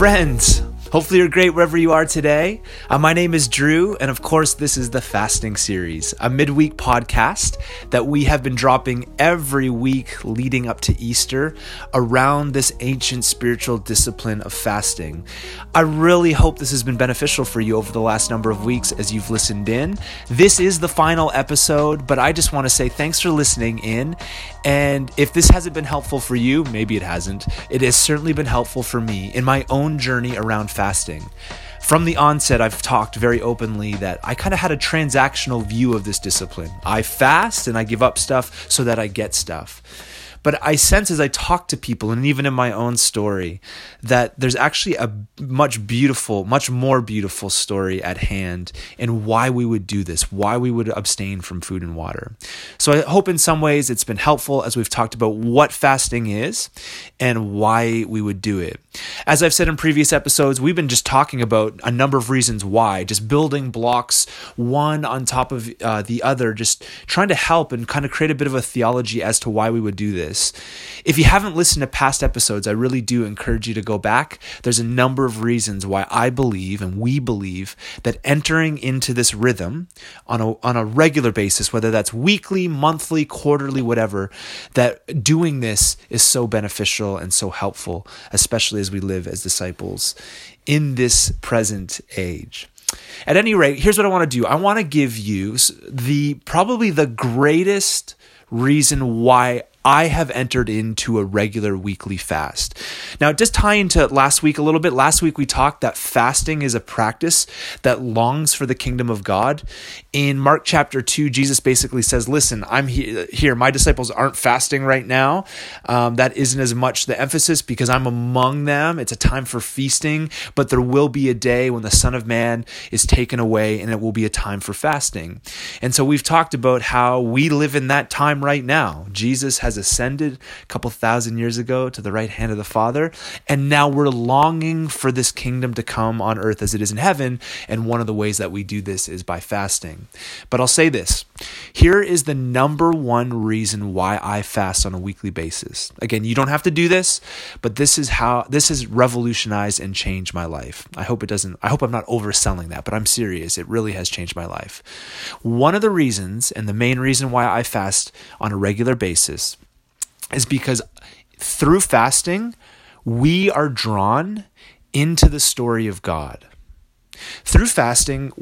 friends. Hopefully, you're great wherever you are today. Uh, my name is Drew, and of course, this is the Fasting Series, a midweek podcast that we have been dropping every week leading up to Easter around this ancient spiritual discipline of fasting. I really hope this has been beneficial for you over the last number of weeks as you've listened in. This is the final episode, but I just want to say thanks for listening in. And if this hasn't been helpful for you, maybe it hasn't, it has certainly been helpful for me in my own journey around fasting. From the onset, I've talked very openly that I kind of had a transactional view of this discipline. I fast and I give up stuff so that I get stuff. But I sense as I talk to people, and even in my own story, that there's actually a much beautiful, much more beautiful story at hand and why we would do this, why we would abstain from food and water. So I hope in some ways it's been helpful as we've talked about what fasting is and why we would do it. As I've said in previous episodes, we've been just talking about a number of reasons why, just building blocks one on top of uh, the other, just trying to help and kind of create a bit of a theology as to why we would do this. If you haven't listened to past episodes, I really do encourage you to go back. There's a number of reasons why I believe and we believe that entering into this rhythm on a, on a regular basis, whether that's weekly, monthly, quarterly, whatever, that doing this is so beneficial and so helpful, especially as we live as disciples in this present age. At any rate, here's what I want to do. I want to give you the probably the greatest reason why I have entered into a regular weekly fast. Now, just tie into last week a little bit. Last week we talked that fasting is a practice that longs for the kingdom of God. In Mark chapter 2, Jesus basically says, Listen, I'm here. My disciples aren't fasting right now. Um, that isn't as much the emphasis because I'm among them. It's a time for feasting, but there will be a day when the Son of Man is taken away and it will be a time for fasting. And so we've talked about how we live in that time right now. Jesus has has ascended a couple thousand years ago to the right hand of the Father. And now we're longing for this kingdom to come on earth as it is in heaven. And one of the ways that we do this is by fasting. But I'll say this here is the number one reason why I fast on a weekly basis. Again, you don't have to do this, but this is how this has revolutionized and changed my life. I hope it doesn't, I hope I'm not overselling that, but I'm serious. It really has changed my life. One of the reasons, and the main reason why I fast on a regular basis, is because through fasting, we are drawn into the story of God. Through fasting,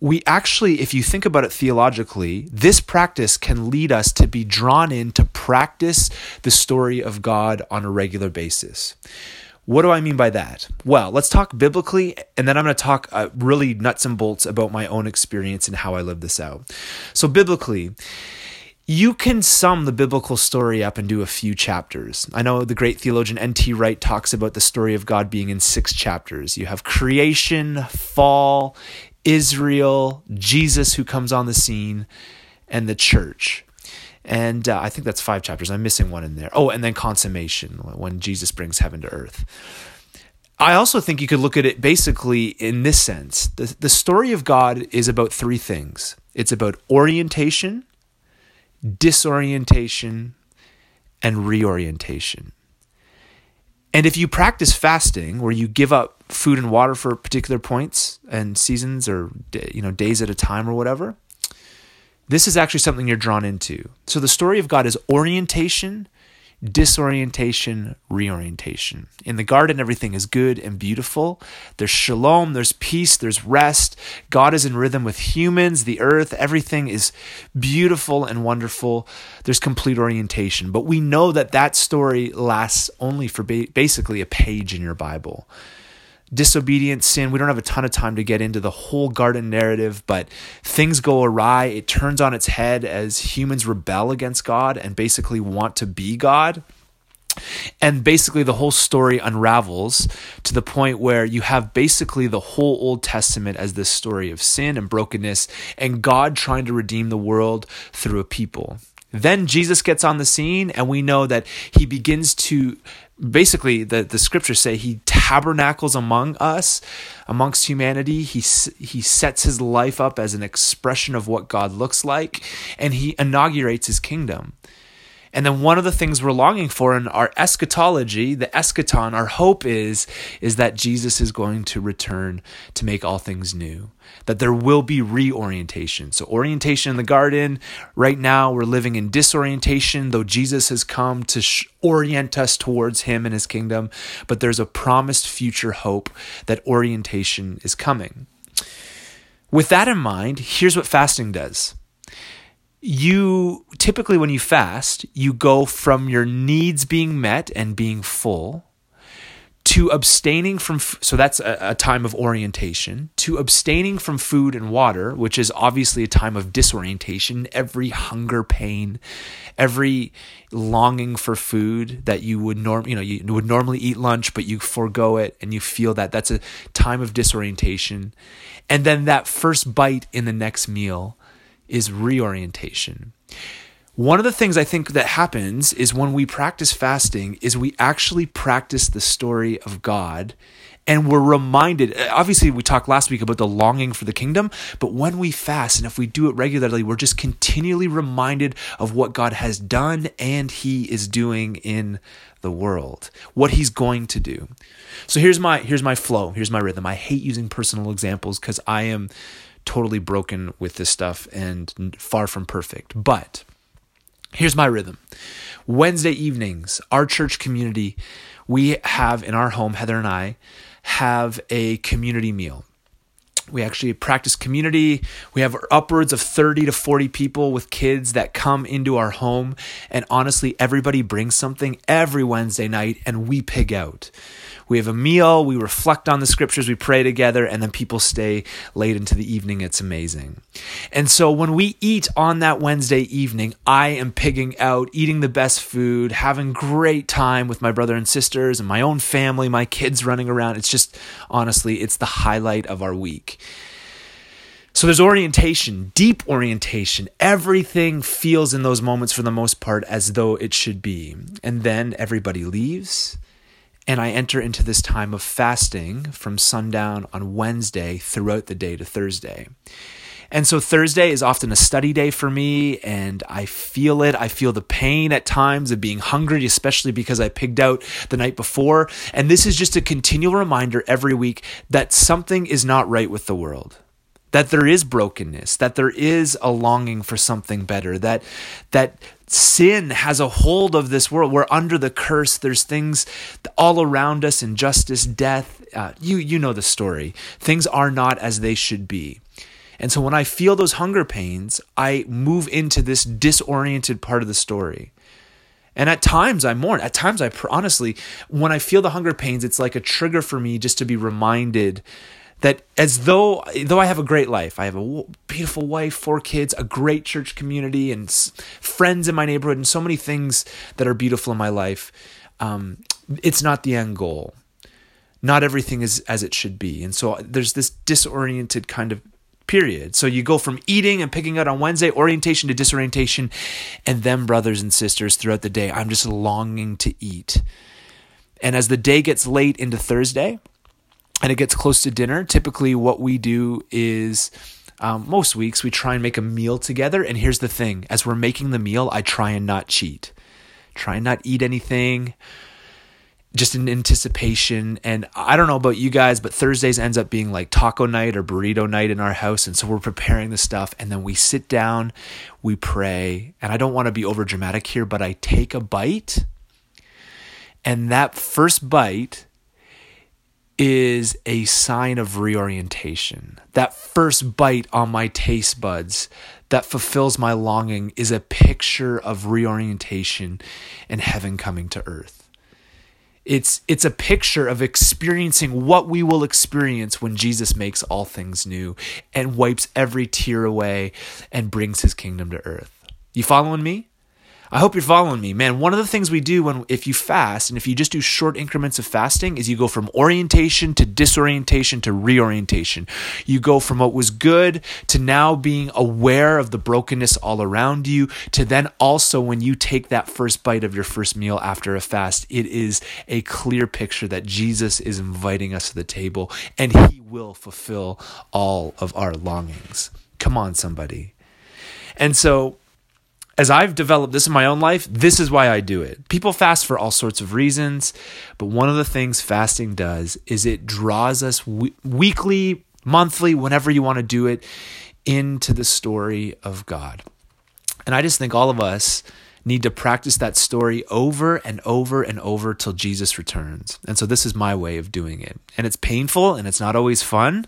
we actually, if you think about it theologically, this practice can lead us to be drawn in to practice the story of God on a regular basis. What do I mean by that? Well, let's talk biblically, and then I'm going to talk uh, really nuts and bolts about my own experience and how I live this out. So, biblically, you can sum the biblical story up into a few chapters. I know the great theologian N.T. Wright talks about the story of God being in six chapters. You have creation, fall, Israel, Jesus who comes on the scene, and the church. And uh, I think that's five chapters. I'm missing one in there. Oh, and then consummation, when Jesus brings heaven to earth. I also think you could look at it basically in this sense. The, the story of God is about three things it's about orientation, disorientation, and reorientation. And if you practice fasting, where you give up food and water for particular points and seasons or you know days at a time or whatever, this is actually something you're drawn into. So the story of God is orientation, disorientation, reorientation. In the garden, everything is good and beautiful. There's shalom, there's peace, there's rest. God is in rhythm with humans, the earth, everything is beautiful and wonderful. There's complete orientation. But we know that that story lasts only for basically a page in your Bible disobedience, sin. We don't have a ton of time to get into the whole garden narrative, but things go awry. It turns on its head as humans rebel against God and basically want to be God. And basically, the whole story unravels to the point where you have basically the whole Old Testament as this story of sin and brokenness, and God trying to redeem the world through a people. Then Jesus gets on the scene, and we know that he begins to basically the, the scriptures say he tabernacles among us amongst humanity. He he sets his life up as an expression of what god looks like and he inaugurates his kingdom And then one of the things we're longing for in our eschatology, the eschaton, our hope is is that Jesus is going to return to make all things new. That there will be reorientation. So orientation in the garden, right now we're living in disorientation though Jesus has come to sh- orient us towards him and his kingdom, but there's a promised future hope that orientation is coming. With that in mind, here's what fasting does you typically when you fast you go from your needs being met and being full to abstaining from so that's a, a, time of orientation to abstaining from food and water which is obviously a time of disorientation every hunger pain every longing for food that you would norm you know you would normally eat lunch but you forego it and you feel that that's a time of disorientation. And then that first bite in the next meal is reorientation. One of the things I think that happens is when we practice fasting is we actually practice the story of God and we're reminded eh, obviously we talked last week about the longing for the kingdom but when we fast and if we do it regularly we're just continually reminded of what God has done and he is doing in the world what he's going to do so here's my here's my flow here's my rhythm i hate using personal examples cuz i am totally broken with this stuff and far from perfect. But here's my rhythm Wednesday evenings, our church community, we have in our home, Heather and I, have a community meal. We actually practice community. We have upwards of 30 to 40 people with kids that come into our home. And honestly, everybody brings something every Wednesday night and we pig out we have a meal, we reflect on the scriptures, we pray together, and then people stay late into the evening. It's amazing. And so when we eat on that Wednesday evening, I am pigging out, eating the best food, having great time with my brother and sisters and my own family, my kids running around. It's just honestly, it's the highlight of our week. So there's orientation, deep orientation. Everything feels in those moments for the most part as though it should be. And then everybody leaves and I enter into this time of fasting from sundown on Wednesday throughout the day to Thursday. And so Thursday is often a study day for me, and I feel it. I feel the pain at times of being hungry, especially because I pigged out the night before. And this is just a continual reminder every week that something is not right with the world that there is brokenness that there is a longing for something better that that sin has a hold of this world we're under the curse there's things all around us injustice death. Uh, you you know the story. Things are not as they should be. And so when i feel those hunger pains i move into this disoriented part of the story. And at times I mourn. At times I honestly, when I feel the hunger pains, it's like a trigger for me just to be reminded that as though though I have a great life, I have a beautiful wife, four kids, a great church community, and friends in my neighborhood, and so many things that are beautiful in my life. Um, it's not the end goal. Not everything is as it should be, and so there's this disoriented kind of period. So you go from eating and picking out on Wednesday, orientation to disorientation, and then, brothers and sisters, throughout the day, I'm just longing to eat. And as the day gets late into Thursday, and it gets close to dinner, typically what we do is um, most weeks we try and make a meal together. And here's the thing as we're making the meal, I try and not cheat, try and not eat anything. Just in anticipation. And I don't know about you guys, but Thursdays ends up being like taco night or burrito night in our house. And so we're preparing the stuff. And then we sit down, we pray. And I don't want to be over dramatic here, but I take a bite. And that first bite is a sign of reorientation. That first bite on my taste buds that fulfills my longing is a picture of reorientation and heaven coming to earth. It's, it's a picture of experiencing what we will experience when Jesus makes all things new and wipes every tear away and brings his kingdom to earth. You following me? I hope you're following me, man. One of the things we do when if you fast and if you just do short increments of fasting is you go from orientation to disorientation to reorientation. You go from what was good to now being aware of the brokenness all around you to then also when you take that first bite of your first meal after a fast, it is a clear picture that Jesus is inviting us to the table and he will fulfill all of our longings. Come on somebody. And so as I've developed this in my own life, this is why I do it. People fast for all sorts of reasons, but one of the things fasting does is it draws us we- weekly, monthly, whenever you want to do it, into the story of God. And I just think all of us need to practice that story over and over and over till Jesus returns. And so this is my way of doing it. And it's painful and it's not always fun,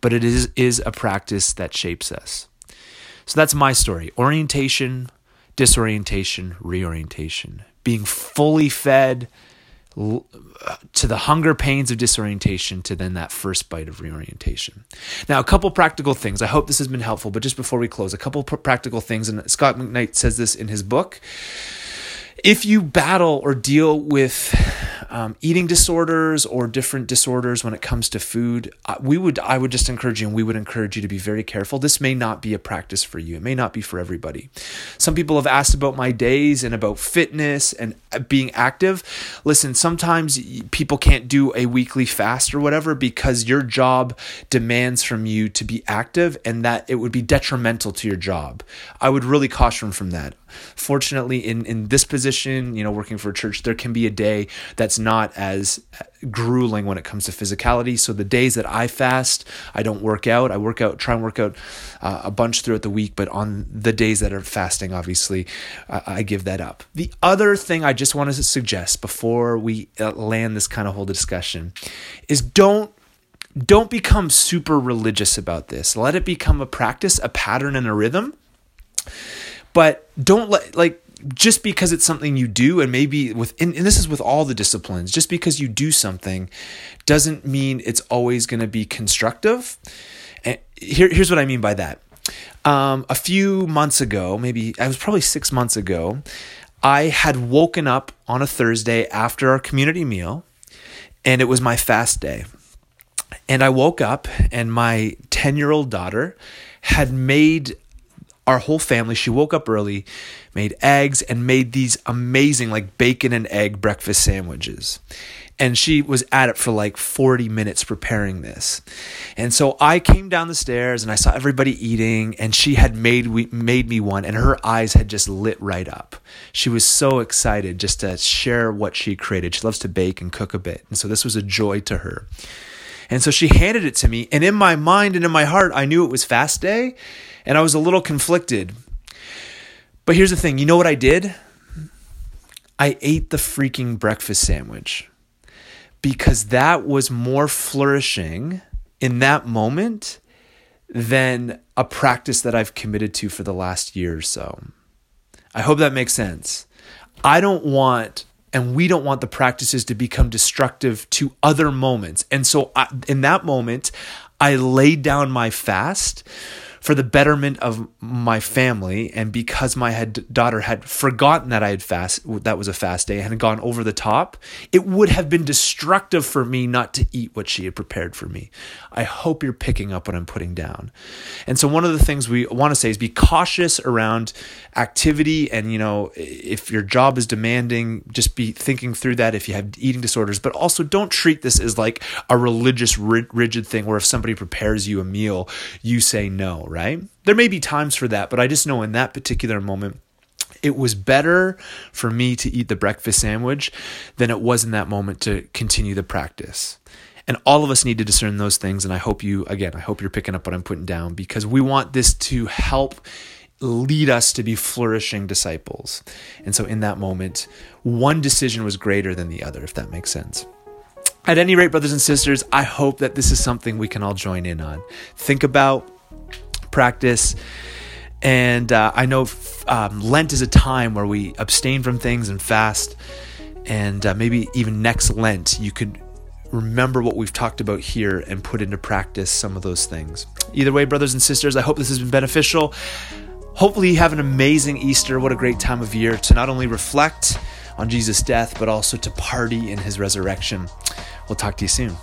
but it is is a practice that shapes us. So that's my story. Orientation, disorientation, reorientation. Being fully fed to the hunger pains of disorientation to then that first bite of reorientation. Now, a couple practical things. I hope this has been helpful, but just before we close, a couple practical things. And Scot McKnight says this in his book. If you battle or deal with um, eating disorders or different disorders when it comes to food, we would I would just encourage you, and we would encourage you to be very careful. This may not be a practice for you. It may not be for everybody. Some people have asked about my days and about fitness and uh, being active. Listen, sometimes people can't do a weekly fast or whatever because your job demands from you to be active, and that it would be detrimental to your job. I would really caution from that. Fortunately, in in this position, you know, working for a church, there can be a day that's not as grueling when it comes to physicality. So the days that I fast, I don't work out. I work out, try and work out uh, a bunch throughout the week, but on the days that are fasting, obviously, I, I give that up. The other thing I just wanted to suggest before we uh, land this kind of whole discussion is don't don't become super religious about this. Let it become a practice, a pattern, and a rhythm. But don't let like just because it's something you do and maybe with and, and this is with all the disciplines just because you do something doesn't mean it's always going to be constructive. And here, here's what i mean by that. Um, a few months ago maybe i was probably six months ago i had woken up on a thursday after our community meal and it was my fast day. And i woke up and my 10 year old daughter had made our whole family, she woke up early, made eggs, and made these amazing, like bacon and egg breakfast sandwiches. And she was at it for like 40 minutes preparing this. And so I came down the stairs and I saw everybody eating, and she had made, made me one, and her eyes had just lit right up. She was so excited just to share what she created. She loves to bake and cook a bit. And so this was a joy to her. And so she handed it to me. And in my mind and in my heart, I knew it was fast day and I was a little conflicted. But here's the thing you know what I did? I ate the freaking breakfast sandwich because that was more flourishing in that moment than a practice that I've committed to for the last year or so. I hope that makes sense. I don't want and we don't want the practices to become destructive to other moments. And so I, in that moment, I laid down my fast for the betterment of my family and because my had, daughter had forgotten that I had fast that was a fast day and had gone over the top it would have been destructive for me not to eat what she had prepared for me. I hope you're picking up what I'm putting down. And so one of the things we want to say is be cautious around activity and you know if your job is demanding just be thinking through that if you have eating disorders but also don't treat this as like a religious rigid thing where if somebody prepares you a meal you say no right? There may be times for that, but I just know in that particular moment, it was better for me to eat the breakfast sandwich than it was in that moment to continue the practice. And all of us need to discern those things. And I hope you, again, I hope you're picking up what I'm putting down because we want this to help lead us to be flourishing disciples. And so in that moment, one decision was greater than the other, if that makes sense. At any rate, brothers and sisters, I hope that this is something we can all join in on. Think about practice. And uh, I know um, Lent is a time where we abstain from things and fast. And uh, maybe even next Lent, you could remember what we've talked about here and put into practice some of those things. Either way, brothers and sisters, I hope this has been beneficial. Hopefully, you have an amazing Easter. What a great time of year to not only reflect on Jesus' death, but also to party in his resurrection. We'll talk to you soon.